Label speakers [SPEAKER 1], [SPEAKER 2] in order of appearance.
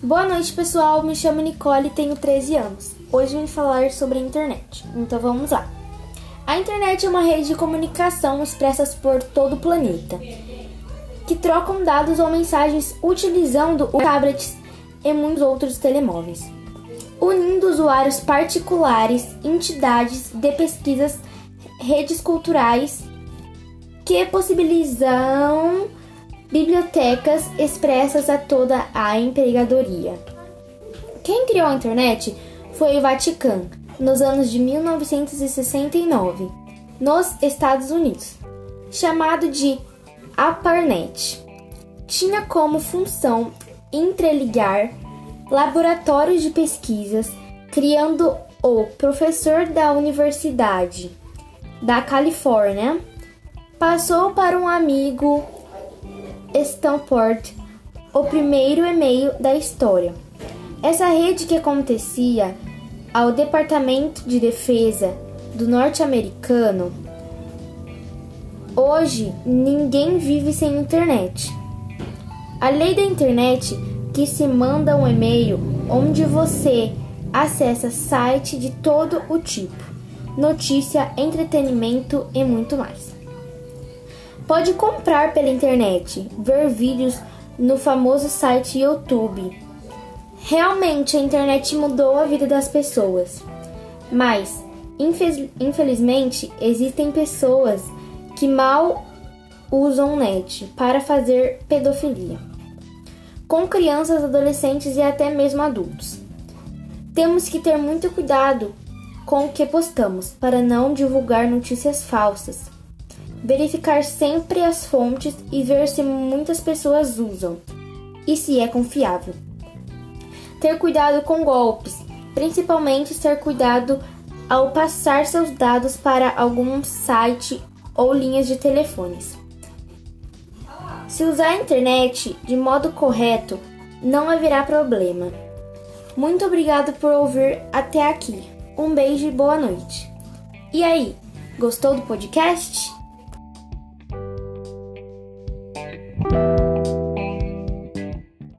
[SPEAKER 1] Boa noite, pessoal. Me chamo Nicole e tenho 13 anos. Hoje vim falar sobre a internet. Então vamos lá. A internet é uma rede de comunicação expressa por todo o planeta, que trocam dados ou mensagens utilizando o tablets e muitos outros telemóveis, unindo usuários particulares, entidades de pesquisas, redes culturais que possibilitam bibliotecas expressas a toda a empregadoria. Quem criou a internet foi o Vaticano, nos anos de 1969, nos Estados Unidos, chamado de ARPANET. Tinha como função entreligar laboratórios de pesquisas, criando o professor da Universidade da Califórnia passou para um amigo Stanford o primeiro e-mail da história. Essa rede que acontecia ao Departamento de Defesa do norte-americano. Hoje, ninguém vive sem internet. A lei da internet que se manda um e-mail onde você acessa site de todo o tipo, notícia, entretenimento e muito mais. Pode comprar pela internet, ver vídeos no famoso site YouTube. Realmente a internet mudou a vida das pessoas, mas infelizmente existem pessoas que mal usam net para fazer pedofilia com crianças, adolescentes e até mesmo adultos. Temos que ter muito cuidado com o que postamos para não divulgar notícias falsas verificar sempre as fontes e ver se muitas pessoas usam e se é confiável. Ter cuidado com golpes, principalmente ter cuidado ao passar seus dados para algum site ou linhas de telefones. Se usar a internet de modo correto, não haverá problema. Muito obrigado por ouvir até aqui. Um beijo e boa noite. E aí, gostou do podcast?